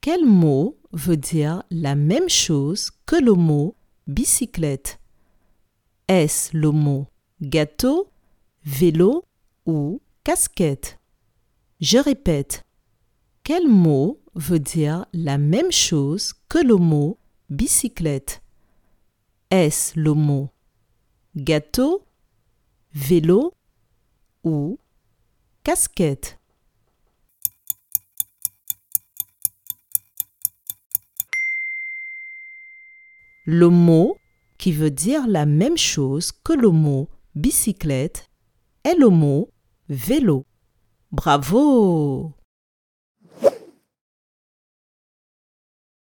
Quel mot veut dire la même chose que le mot bicyclette? Est-ce le mot gâteau, vélo ou casquette? Je répète. Quel mot veut dire la même chose que le mot bicyclette? Est-ce le mot gâteau, vélo ou casquette? Le mot qui veut dire la même chose que le mot bicyclette est le mot vélo. Bravo